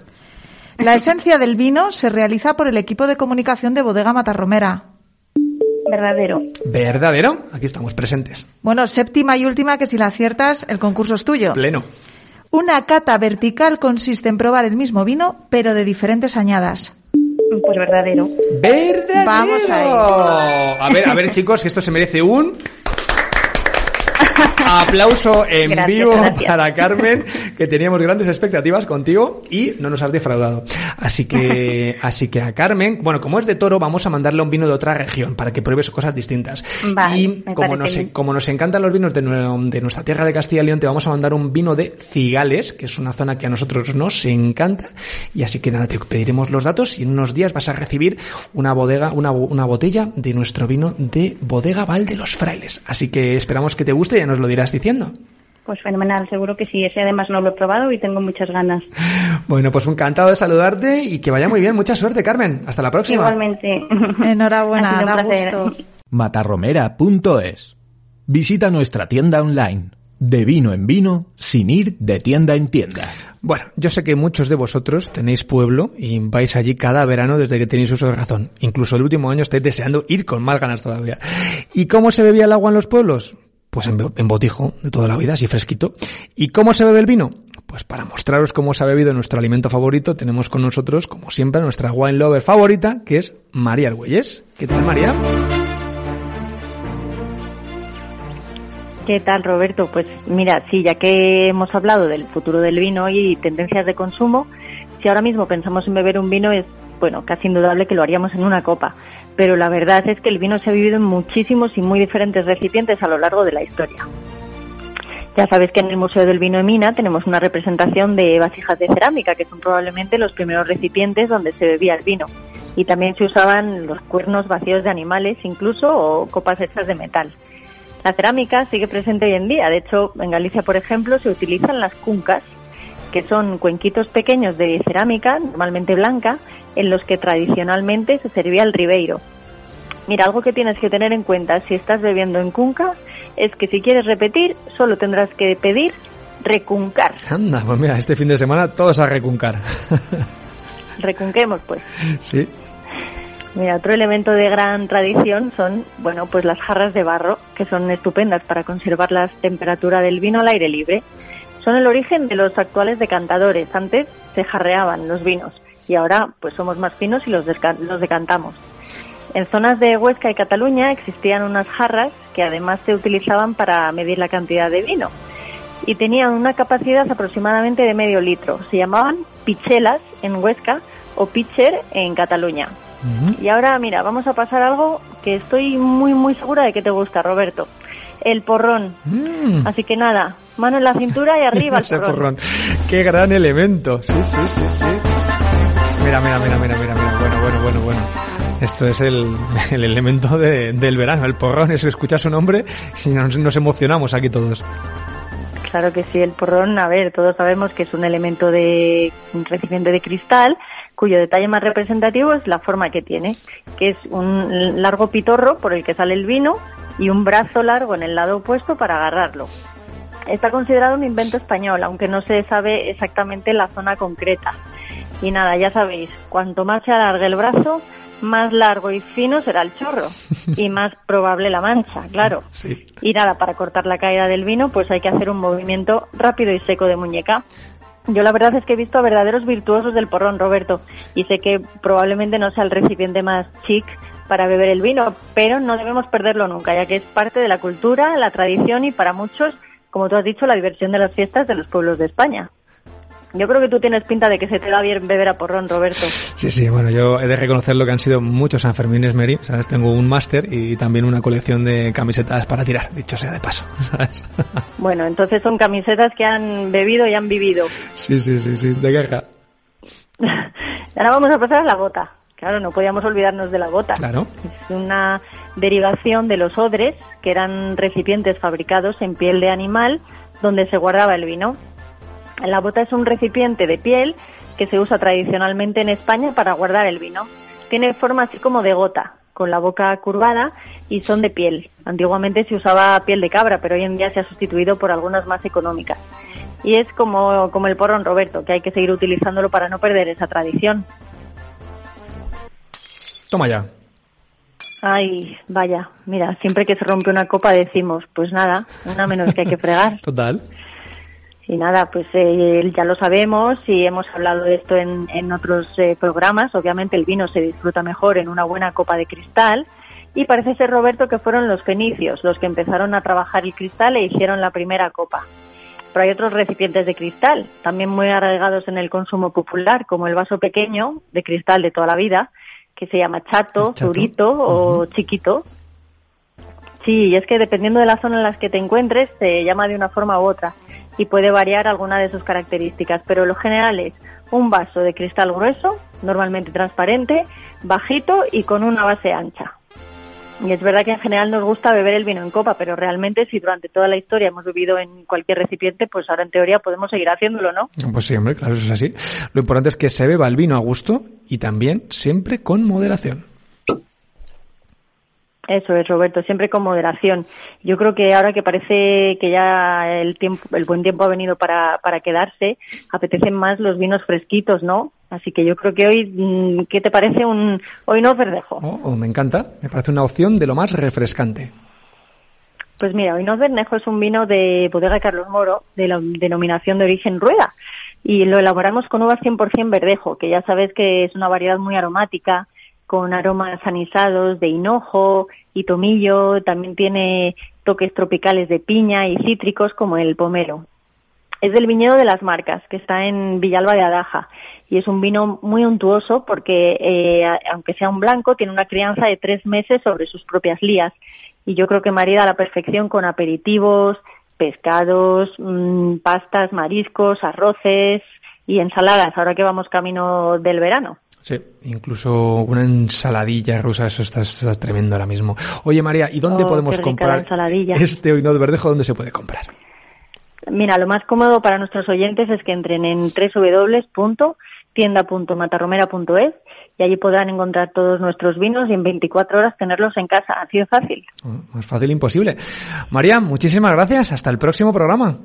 La esencia del vino se realiza por el equipo de comunicación de Bodega Matarromera. Verdadero. Verdadero, aquí estamos presentes. Bueno, séptima y última que si la aciertas, el concurso es tuyo. Pleno. Una cata vertical consiste en probar el mismo vino, pero de diferentes añadas. Pues verdadero. ¡Verdadero! Vamos ahí. A ver, a ver, chicos, que esto se merece un... Aplauso en Gracias, vivo gracias. para Carmen, que teníamos grandes expectativas contigo y no nos has defraudado. Así que, así que a Carmen, bueno, como es de toro, vamos a mandarle un vino de otra región para que pruebes cosas distintas. Vale, y como nos, bien. como nos encantan los vinos de, nue- de nuestra tierra de Castilla y León, te vamos a mandar un vino de Cigales, que es una zona que a nosotros nos encanta. Y así que nada, te pediremos los datos y en unos días vas a recibir una bodega, una, una botella de nuestro vino de Bodega Val de los Frailes. Así que esperamos que te guste y ya nos lo dirás diciendo. Pues fenomenal, seguro que sí. Ese además no lo he probado y tengo muchas ganas. Bueno, pues encantado de saludarte y que vaya muy bien. Mucha suerte, Carmen. Hasta la próxima. Igualmente. Enhorabuena, Ha sido un da placer. gusto. matarromera.es. Visita nuestra tienda online. De vino en vino, sin ir de tienda en tienda. Bueno, yo sé que muchos de vosotros tenéis pueblo y vais allí cada verano desde que tenéis uso de razón. Incluso el último año estáis deseando ir con más ganas todavía. ¿Y cómo se bebía el agua en los pueblos? Pues en, bo- en botijo de toda la vida, así fresquito. ¿Y cómo se bebe el vino? Pues para mostraros cómo se ha bebido nuestro alimento favorito, tenemos con nosotros, como siempre, nuestra wine lover favorita, que es María Argüelles. ¿Qué tal, María? ¿Qué tal, Roberto? Pues mira, sí, ya que hemos hablado del futuro del vino y tendencias de consumo, si ahora mismo pensamos en beber un vino es, bueno, casi indudable que lo haríamos en una copa. Pero la verdad es que el vino se ha vivido en muchísimos y muy diferentes recipientes a lo largo de la historia. Ya sabes que en el Museo del Vino de Mina tenemos una representación de vasijas de cerámica, que son probablemente los primeros recipientes donde se bebía el vino. Y también se usaban los cuernos vacíos de animales, incluso, o copas hechas de metal. La cerámica sigue presente hoy en día. De hecho, en Galicia, por ejemplo, se utilizan las cuncas, que son cuenquitos pequeños de cerámica, normalmente blanca, en los que tradicionalmente se servía el ribeiro. Mira, algo que tienes que tener en cuenta si estás bebiendo en cunca es que si quieres repetir, solo tendrás que pedir recuncar. Anda, pues mira, este fin de semana todos a recuncar. Recunquemos, pues. sí. Mira, otro elemento de gran tradición son, bueno, pues las jarras de barro, que son estupendas para conservar la temperatura del vino al aire libre. Son el origen de los actuales decantadores. Antes se jarreaban los vinos y ahora pues somos más finos y los, los decantamos. En zonas de Huesca y Cataluña existían unas jarras que además se utilizaban para medir la cantidad de vino y tenían una capacidad aproximadamente de medio litro. Se llamaban pichelas en Huesca o pitcher en Cataluña. Y ahora, mira, vamos a pasar algo que estoy muy, muy segura de que te gusta, Roberto. El porrón. Mm. Así que nada, mano en la cintura y arriba el porrón. porrón. Qué gran elemento. Sí, sí, sí, sí. Mira, mira, mira, mira, mira, mira. Bueno, bueno, bueno, bueno. Esto es el, el elemento de- del verano, el porrón. Eso escucha su nombre y nos, nos emocionamos aquí todos. Claro que sí, el porrón, a ver, todos sabemos que es un elemento de un recipiente de cristal cuyo detalle más representativo es la forma que tiene, que es un largo pitorro por el que sale el vino y un brazo largo en el lado opuesto para agarrarlo. Está considerado un invento español, aunque no se sabe exactamente la zona concreta. Y nada, ya sabéis, cuanto más se alargue el brazo, más largo y fino será el chorro y más probable la mancha, claro. Sí. Y nada, para cortar la caída del vino, pues hay que hacer un movimiento rápido y seco de muñeca. Yo la verdad es que he visto a verdaderos virtuosos del porrón, Roberto, y sé que probablemente no sea el recipiente más chic para beber el vino, pero no debemos perderlo nunca, ya que es parte de la cultura, la tradición y para muchos, como tú has dicho, la diversión de las fiestas de los pueblos de España. Yo creo que tú tienes pinta de que se te da bien beber a porrón, Roberto. Sí, sí, bueno, yo he de reconocer lo que han sido muchos Sanfermines Mary, ¿sabes? Tengo un máster y también una colección de camisetas para tirar, dicho sea de paso, ¿sabes? Bueno, entonces son camisetas que han bebido y han vivido. Sí, sí, sí, sí, de guerra. Ahora vamos a pasar a la bota. Claro, no podíamos olvidarnos de la bota. Claro. Es una derivación de los odres, que eran recipientes fabricados en piel de animal donde se guardaba el vino. La bota es un recipiente de piel que se usa tradicionalmente en España para guardar el vino. Tiene forma así como de gota, con la boca curvada y son de piel. Antiguamente se usaba piel de cabra, pero hoy en día se ha sustituido por algunas más económicas. Y es como, como el porrón, Roberto, que hay que seguir utilizándolo para no perder esa tradición. Toma ya. Ay, vaya, mira, siempre que se rompe una copa decimos, pues nada, una menos que hay que fregar. Total. Y nada, pues eh, ya lo sabemos y hemos hablado de esto en, en otros eh, programas. Obviamente el vino se disfruta mejor en una buena copa de cristal. Y parece ser, Roberto, que fueron los fenicios los que empezaron a trabajar el cristal e hicieron la primera copa. Pero hay otros recipientes de cristal, también muy arraigados en el consumo popular, como el vaso pequeño de cristal de toda la vida, que se llama chato, Chato. zurito o chiquito. Sí, y es que dependiendo de la zona en la que te encuentres, se llama de una forma u otra y puede variar alguna de sus características, pero lo general es un vaso de cristal grueso, normalmente transparente, bajito y con una base ancha. Y es verdad que en general nos gusta beber el vino en copa, pero realmente si durante toda la historia hemos bebido en cualquier recipiente, pues ahora en teoría podemos seguir haciéndolo, ¿no? Pues sí, hombre, claro, eso es así. Lo importante es que se beba el vino a gusto y también siempre con moderación. Eso es, Roberto, siempre con moderación. Yo creo que ahora que parece que ya el tiempo, el buen tiempo ha venido para, para quedarse, apetecen más los vinos fresquitos, ¿no? Así que yo creo que hoy, mm, ¿qué te parece un hoy no verdejo? Oh, oh, me encanta, me parece una opción de lo más refrescante. Pues mira, hoy no verdejo es un vino de bodega Carlos Moro, de la denominación de origen rueda, y lo elaboramos con uvas 100% verdejo, que ya sabes que es una variedad muy aromática, con aromas anisados de hinojo y tomillo, también tiene toques tropicales de piña y cítricos como el pomelo. Es del viñedo de las Marcas, que está en Villalba de Adaja, y es un vino muy untuoso porque, eh, aunque sea un blanco, tiene una crianza de tres meses sobre sus propias lías, y yo creo que marida a la perfección con aperitivos, pescados, mm, pastas, mariscos, arroces y ensaladas, ahora que vamos camino del verano. Sí, incluso una ensaladilla rusa, eso está, está tremendo ahora mismo. Oye María, ¿y dónde Oh, podemos comprar este oinot verdejo? ¿Dónde se puede comprar? Mira, lo más cómodo para nuestros oyentes es que entren en www.tienda.matarromera.es y allí podrán encontrar todos nuestros vinos y en 24 horas tenerlos en casa. Así de fácil. Oh, Más fácil imposible. María, muchísimas gracias. Hasta el próximo programa.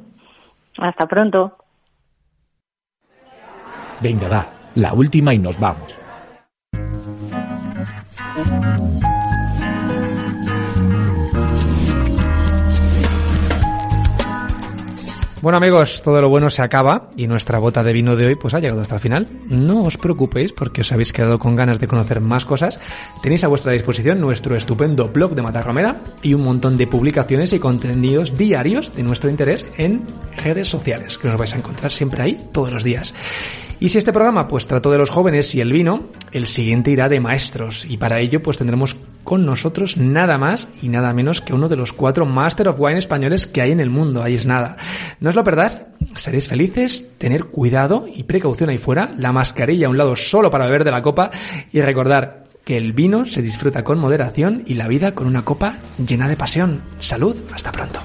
Hasta pronto. Venga, va, la última y nos vamos. Bueno amigos, todo lo bueno se acaba y nuestra bota de vino de hoy pues ha llegado hasta el final. No os preocupéis porque os habéis quedado con ganas de conocer más cosas. Tenéis a vuestra disposición nuestro estupendo blog de Matarromera y un montón de publicaciones y contenidos diarios de nuestro interés en redes sociales que os vais a encontrar siempre ahí todos los días. Y si este programa pues trató de los jóvenes y el vino, el siguiente irá de maestros y para ello pues tendremos con nosotros nada más y nada menos que uno de los cuatro Master of Wine españoles que hay en el mundo, ahí es nada. No os lo perdáis, seréis felices, tener cuidado y precaución ahí fuera, la mascarilla a un lado solo para beber de la copa y recordar que el vino se disfruta con moderación y la vida con una copa llena de pasión. Salud, hasta pronto.